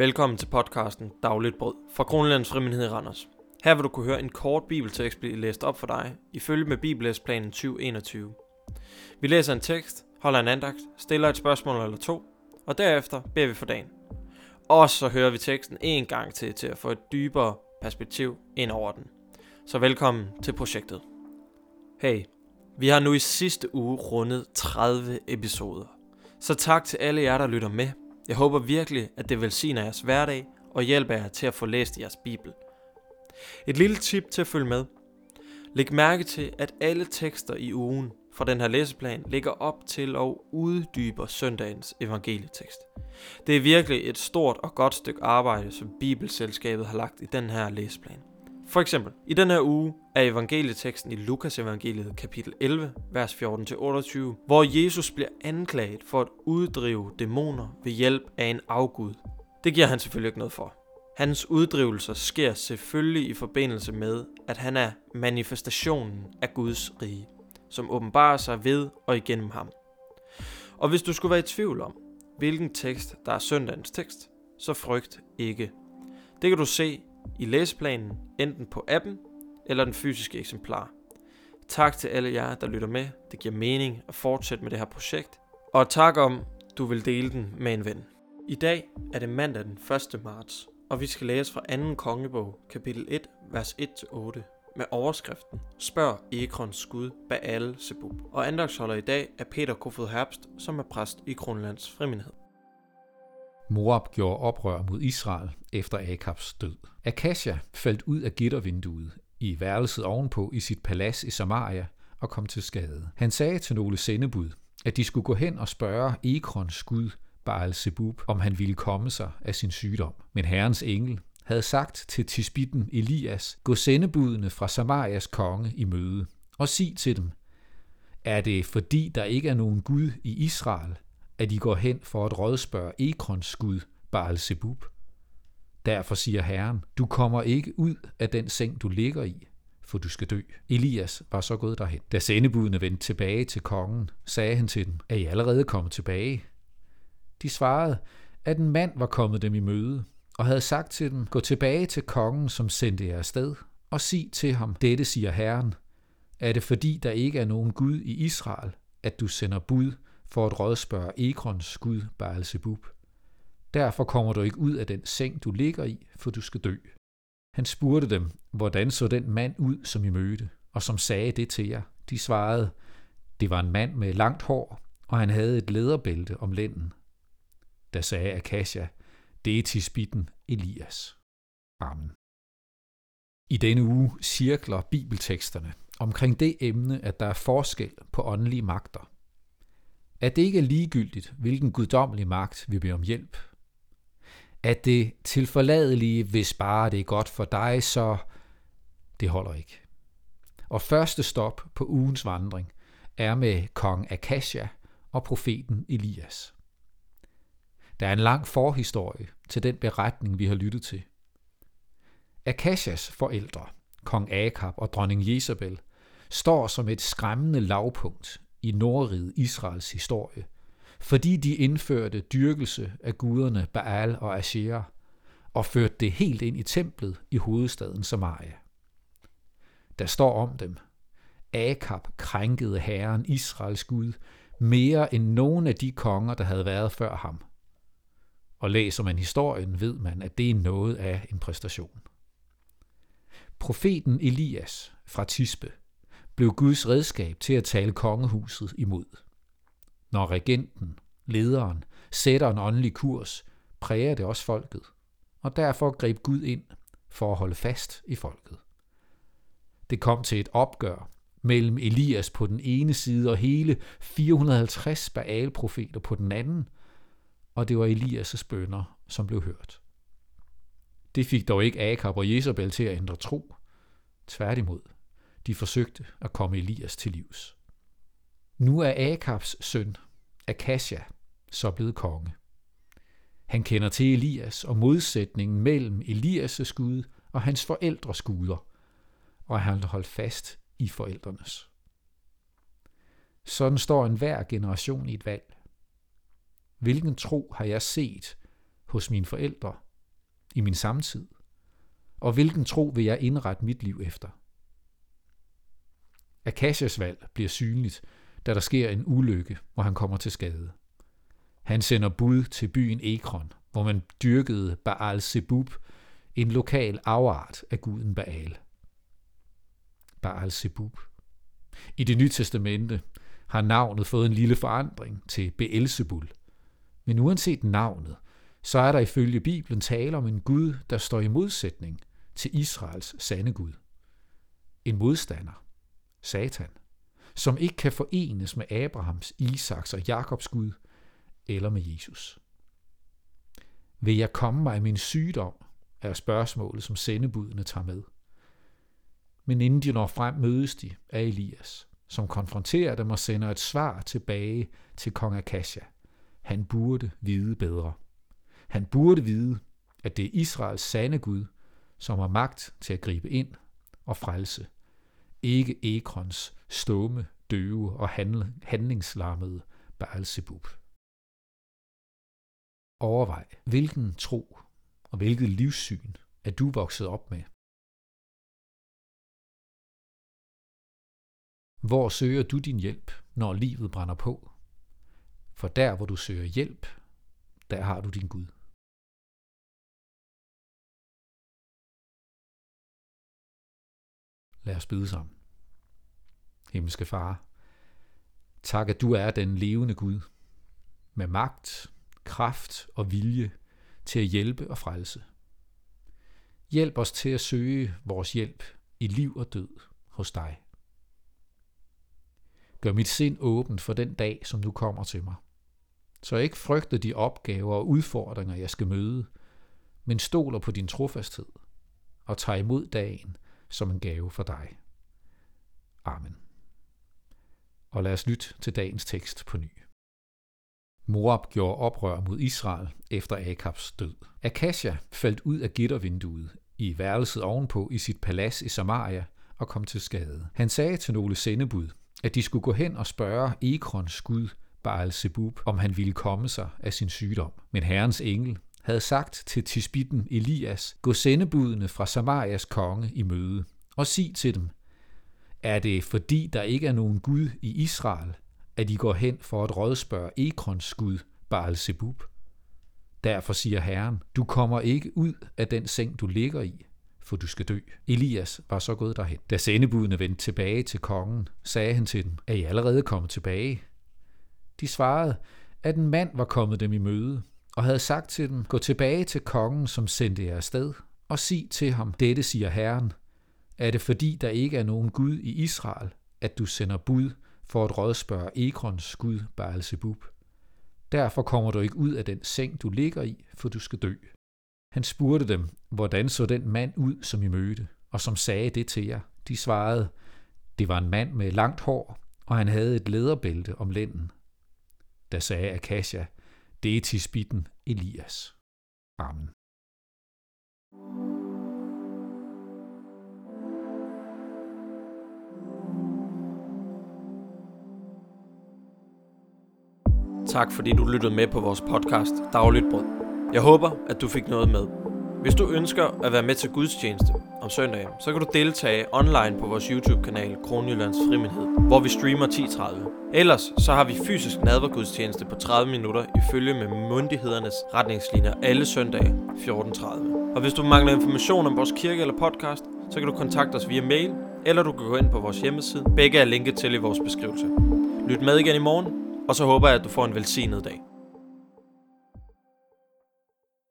Velkommen til podcasten Dagligt Brød fra Kronlands Frimenhed i Randers. Her vil du kunne høre en kort bibeltekst blive læst op for dig, ifølge med Bibellæsplanen 2021. Vi læser en tekst, holder en andagt, stiller et spørgsmål eller to, og derefter beder vi for dagen. Og så hører vi teksten en gang til, til at få et dybere perspektiv ind over den. Så velkommen til projektet. Hey, vi har nu i sidste uge rundet 30 episoder. Så tak til alle jer, der lytter med. Jeg håber virkelig, at det velsigner jeres hverdag og hjælper jer til at få læst jeres bibel. Et lille tip til at følge med. Læg mærke til, at alle tekster i ugen fra den her læseplan ligger op til og uddyber søndagens evangelietekst. Det er virkelig et stort og godt stykke arbejde, som Bibelselskabet har lagt i den her læseplan. For eksempel, i den her uge er evangelieteksten i Lukas evangeliet kapitel 11, vers 14-28, hvor Jesus bliver anklaget for at uddrive dæmoner ved hjælp af en afgud. Det giver han selvfølgelig ikke noget for. Hans uddrivelser sker selvfølgelig i forbindelse med, at han er manifestationen af Guds rige, som åbenbarer sig ved og igennem ham. Og hvis du skulle være i tvivl om, hvilken tekst der er søndagens tekst, så frygt ikke. Det kan du se i læseplanen, enten på appen eller den fysiske eksemplar. Tak til alle jer, der lytter med. Det giver mening at fortsætte med det her projekt. Og tak om, du vil dele den med en ven. I dag er det mandag den 1. marts, og vi skal læse fra 2. kongebog, kapitel 1, vers 1-8, med overskriften Spørg Ekrons Gud Baal Zebub. Og andagsholder i dag er Peter Kofod Herbst, som er præst i Kronlands Frimenhed. Moab gjorde oprør mod Israel efter Akabs død. Akasha faldt ud af gittervinduet i værelset ovenpå i sit palads i Samaria og kom til skade. Han sagde til nogle sendebud, at de skulle gå hen og spørge Ekrons gud, Baal Zebub, om han ville komme sig af sin sygdom. Men herrens engel havde sagt til tisbitten Elias, gå sendebudene fra Samarias konge i møde, og sig til dem, er det fordi der ikke er nogen Gud i Israel, at I går hen for at rådspørge Ekrons Gud, Baal Zebub? Derfor siger Herren, du kommer ikke ud af den seng, du ligger i, for du skal dø. Elias var så gået derhen. Da sendebudene vendte tilbage til kongen, sagde han til dem, er I allerede kommet tilbage? De svarede, at en mand var kommet dem i møde, og havde sagt til dem, gå tilbage til kongen, som sendte jer afsted, og sig til ham, dette siger Herren, er det fordi der ikke er nogen Gud i Israel, at du sender bud for at rådspørge Ekrons Gud Baalzebub. Derfor kommer du ikke ud af den seng, du ligger i, for du skal dø. Han spurgte dem, hvordan så den mand ud, som I mødte, og som sagde det til jer. De svarede, det var en mand med langt hår, og han havde et læderbælte om lænden. Da sagde Akasha, det er tisbitten Elias. Amen. I denne uge cirkler bibelteksterne omkring det emne, at der er forskel på åndelige magter. At det ikke er ligegyldigt, hvilken guddommelig magt vi beder om hjælp. At det tilforladelige, hvis bare det er godt for dig, så det holder ikke. Og første stop på ugens vandring er med kong Akasha og profeten Elias. Der er en lang forhistorie til den beretning, vi har lyttet til. Akashas forældre, kong Akab og dronning Jezebel, står som et skræmmende lavpunkt i Nordriget Israels historie, fordi de indførte dyrkelse af guderne Baal og Asherah og førte det helt ind i templet i hovedstaden Samaria. Der står om dem, Akab krænkede herren Israels Gud mere end nogen af de konger, der havde været før ham – og læser man historien, ved man, at det er noget af en præstation. Profeten Elias fra Tisbe blev Guds redskab til at tale kongehuset imod. Når regenten, lederen, sætter en åndelig kurs, præger det også folket, og derfor greb Gud ind for at holde fast i folket. Det kom til et opgør mellem Elias på den ene side og hele 450 Baal-profeter på den anden – og det var Elias' bønder, som blev hørt. Det fik dog ikke Akab og Jezebel til at ændre tro. Tværtimod, de forsøgte at komme Elias til livs. Nu er Akabs søn, Akasha, så blevet konge. Han kender til Elias og modsætningen mellem Elias' Gud og hans forældres guder, og han holdt fast i forældrenes. Sådan står enhver generation i et valg. Hvilken tro har jeg set hos mine forældre i min samtid? Og hvilken tro vil jeg indrette mit liv efter? Akashas valg bliver synligt, da der sker en ulykke, hvor han kommer til skade. Han sender bud til byen Ekron, hvor man dyrkede Baal Zebub, en lokal afart af guden Baal. Baal Zebub. I det nye testamente har navnet fået en lille forandring til Beelzebul. Men uanset navnet, så er der ifølge Bibelen tale om en Gud, der står i modsætning til Israels sande Gud. En modstander, Satan, som ikke kan forenes med Abrahams, Isaks og Jakobs Gud eller med Jesus. Vil jeg komme mig af min sygdom, er spørgsmålet, som sendebudene tager med. Men inden de når frem, mødes de af Elias, som konfronterer dem og sender et svar tilbage til kong Akasha. Han burde vide bedre. Han burde vide, at det er Israels sande Gud, som har magt til at gribe ind og frelse. Ikke Ekrons stumme, døve og handlingslammede Beelzebub. Overvej, hvilken tro og hvilket livssyn er du vokset op med. Hvor søger du din hjælp, når livet brænder på? For der, hvor du søger hjælp, der har du din Gud. Lad os bede sammen. Himmelske Far, tak at du er den levende Gud, med magt, kraft og vilje til at hjælpe og frelse. Hjælp os til at søge vores hjælp i liv og død hos dig. Gør mit sind åbent for den dag, som du kommer til mig. Så jeg ikke frygter de opgaver og udfordringer, jeg skal møde, men stoler på din trofasthed og tager imod dagen som en gave for dig. Amen. Og lad os lytte til dagens tekst på ny. Moab gjorde oprør mod Israel efter Akabs død. Akasha faldt ud af gittervinduet i værelset ovenpå i sit palads i Samaria og kom til skade. Han sagde til nogle sendebud, at de skulle gå hen og spørge Ekrons gud Baal Zebub, om han ville komme sig af sin sygdom. Men herrens engel havde sagt til tisbitten Elias, gå sendebudene fra Samarias konge i møde, og sig til dem, er det fordi der ikke er nogen Gud i Israel, at I går hen for at rådspørge Ekrons Gud, Baal Zebub? Derfor siger Herren, du kommer ikke ud af den seng, du ligger i, for du skal dø. Elias var så gået derhen. Da sendebudene vendte tilbage til kongen, sagde han til dem, er I allerede kommet tilbage? De svarede, at en mand var kommet dem i møde, og havde sagt til dem, gå tilbage til kongen, som sendte jer afsted, og sig til ham, dette siger Herren, er det fordi der ikke er nogen Gud i Israel, at du sender bud for at rådspørge Ekrons Gud Baalzebub. Derfor kommer du ikke ud af den seng, du ligger i, for du skal dø. Han spurgte dem, hvordan så den mand ud, som I mødte, og som sagde det til jer. De svarede, det var en mand med langt hår, og han havde et læderbælte om lænden. Da sagde Akasha, det er tisbitten Elias. Amen. Tak fordi du lyttede med på vores podcast Dagligt Brød. Jeg håber, at du fik noget med. Hvis du ønsker at være med til gudstjeneste om søndagen, så kan du deltage online på vores YouTube-kanal Kronjyllands Frimindhed, hvor vi streamer 10.30. Ellers så har vi fysisk nadvergudstjeneste på 30 minutter ifølge med myndighedernes retningslinjer alle søndage 14.30. Og hvis du mangler information om vores kirke eller podcast, så kan du kontakte os via mail, eller du kan gå ind på vores hjemmeside. Begge er linket til i vores beskrivelse. Lyt med igen i morgen, og så håber jeg, at du får en velsignet dag.